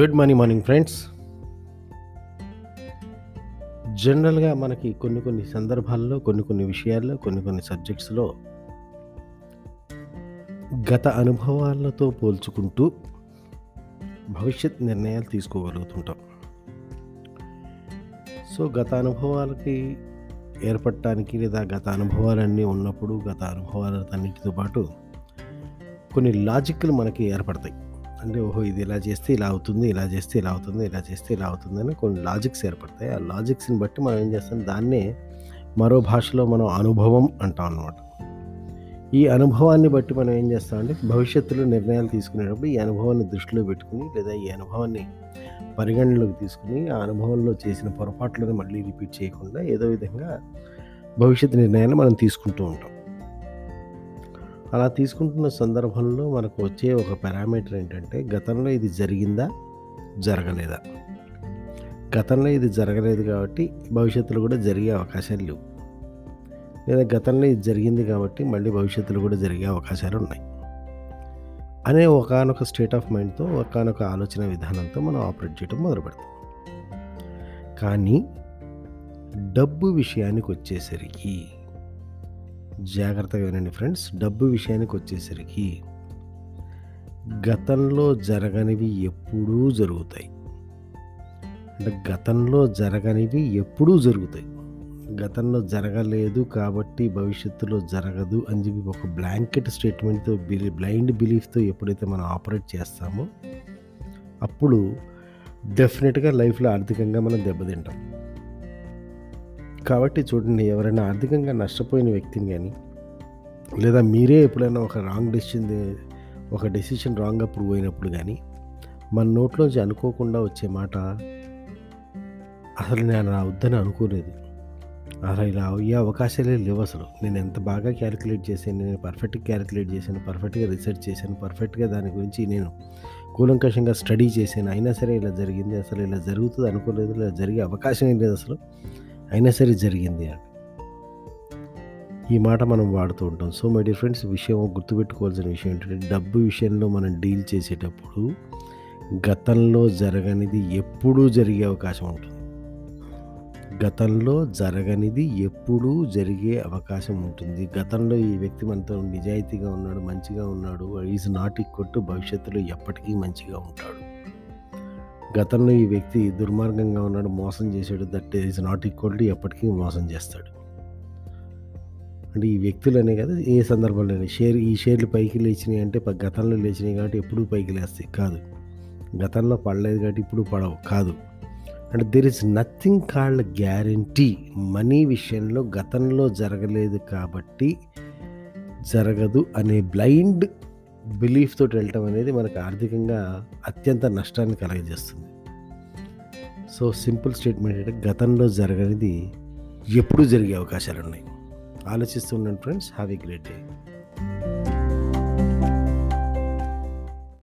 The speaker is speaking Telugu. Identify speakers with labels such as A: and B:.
A: గుడ్ మార్నింగ్ మార్నింగ్ ఫ్రెండ్స్ జనరల్గా మనకి కొన్ని కొన్ని సందర్భాల్లో కొన్ని కొన్ని విషయాల్లో కొన్ని కొన్ని సబ్జెక్ట్స్లో గత అనుభవాలతో పోల్చుకుంటూ భవిష్యత్ నిర్ణయాలు తీసుకోగలుగుతుంటాం. సో గత అనుభవాలకి ఏర్పడటానికి లేదా గత అనుభవాలన్నీ ఉన్నప్పుడు గత అనుభవాలన్నిటితో పాటు కొన్ని లాజిక్లు మనకి ఏర్పడతాయి. అంటే ఓహో ఇది ఇలా చేస్తే ఇలా అవుతుంది ఇలా చేస్తే ఇలా అవుతుంది ఇలా చేస్తే ఇలా అవుతుంది అని కొన్ని లాజిక్స్ ఏర్పడతాయి. ఆ లాజిక్స్ని బట్టి మనం ఏం చేస్తాం? దాన్నే మరో భాషలో మనం అనుభవం అంటాం అన్నమాట. ఈ అనుభవాన్ని బట్టి మనం ఏం చేస్తామంటే భవిష్యత్తులో నిర్ణయాలు తీసుకునేటప్పుడు ఈ అనుభవాన్ని దృష్టిలో పెట్టుకుని లేదా ఈ అనుభవాన్ని పరిగణనలోకి తీసుకుని ఆ అనుభవంలో చేసిన పొరపాట్లను మళ్ళీ రిపీట్ చేయకుండా ఏదో విధంగా భవిష్యత్తు నిర్ణయాలు మనం తీసుకుంటూ ఉంటాం. అలా తీసుకుంటున్న సందర్భంలో మనకు వచ్చే ఒక పారామీటర్ ఏంటంటే గతంలో ఇది జరిగిందా? జరగలేదా? గతంలో ఇది జరగలేదు కాబట్టి భవిష్యత్తులో కూడా జరిగే అవకాశాలు లేవు. లేదా గతంలో ఇది జరిగింది కాబట్టి మళ్ళీ భవిష్యత్తులో కూడా జరిగే అవకాశాలు ఉన్నాయి. అనే ఒకనొక స్టేట్ ఆఫ్ మైండ్తో ఒకనొక ఆలోచన విధానంతో మనం ఆపరేట్ చేయడం మొదలు పెడతాం. కానీ డబ్బు విషయానికి వచ్చేసరికి జాగ్రత్తగా వినండి ఫ్రెండ్స్. డబ్బు విషయానికి వచ్చేసరికి గతంలో జరగనివి ఎప్పుడూ జరుగుతాయి. అంటే గతంలో జరగనివి ఎప్పుడూ జరుగుతాయి. గతంలో జరగలేదు కాబట్టి భవిష్యత్తులో జరగదు అని చెప్పి ఒక బ్లాంకెట్ స్టేట్మెంట్తో బిలీ బ్లైండ్ బిలీఫ్తో ఎప్పుడైతే మనం ఆపరేట్ చేస్తామో అప్పుడు డెఫినెట్గా లైఫ్లో ఆర్థికంగా మనం దెబ్బతింటాం. కాబట్టి చూడండి ఎవరైనా ఆర్థికంగా నష్టపోయిన వ్యక్తిని కానీ లేదా మీరే ఎప్పుడైనా ఒక రాంగ్ డెసిషన్ ఒక డెసిషన్ రాంగ్గా ప్రూవ్ అయినప్పుడు కానీ మన నోట్లోంచి అనుకోకుండా వచ్చే మాట అసలు నేను నా వద్దని అనుకోలేదు. అసలు ఇలా అయ్యే అవకాశాలే లేవు అసలు. నేను ఎంత బాగా క్యాలిక్యులేట్ చేశాను నేను పర్ఫెక్ట్గా క్యాలిక్యులేట్ చేశాను పర్ఫెక్ట్గా రీసెర్చ్ చేశాను పర్ఫెక్ట్గా దాని గురించి నేను కూలంకషంగా స్టడీ చేశాను. అయినా సరే ఇలా జరిగింది అసలు ఇలా జరుగుతుంది అనుకోలేదు ఇలా జరిగే అవకాశం ఏం లేదు అసలు. అయినా సరే జరిగింది అని ఈ మాట మనం వాడుతూ ఉంటాం. సో మై డియర్ ఫ్రెండ్స్ విషయం గుర్తుపెట్టుకోవాల్సిన విషయం ఏంటంటే డబ్బు విషయంలో మనం డీల్ చేసేటప్పుడు గతంలో జరగనిది ఎప్పుడూ జరిగే అవకాశం ఉంటుంది. గతంలో జరగనిది ఎప్పుడూ జరిగే అవకాశం ఉంటుంది. గతంలో ఈ వ్యక్తి మనతో నిజాయితీగా ఉన్నాడు మంచిగా ఉన్నాడు ఈజ్ నాట్ ఈక్వల్ టు భవిష్యత్తులో ఎప్పటికీ మంచిగా ఉంటాడు. గతంలో ఈ వ్యక్తి దుర్మార్గంగా ఉన్నాడు మోసం చేశాడు. That is not equal to ఎప్పటికీ మోసం చేస్తాడు. అంటే ఈ వ్యక్తులనే కదా ఏ సందర్భంలోనే షేర్ ఈ షేర్లు పైకి లేచినాయి అంటే గతంలో లేచినాయి కాబట్టి ఎప్పుడూ పైకి లేస్తాయి. కాదు. గతంలో పడలేదు కాబట్టి ఇప్పుడు పడవు. కాదు. అంటే there is nothing called guarantee money విషయంలో గతంలో జరగలేదు కాబట్టి జరగదు అనే బ్లైండ్ బిలీఫ్ తోటి వెళ్ళటం అనేది మనకు ఆర్థికంగా అత్యంత నష్టాన్ని కలగజేస్తుంది. సో సింపుల్ స్టేట్మెంట్ అంటే గతంలో జరగనిది ఎప్పుడూ జరిగే అవకాశాలు ఉన్నాయి ఆలోచిస్తూ friends. Have a great day.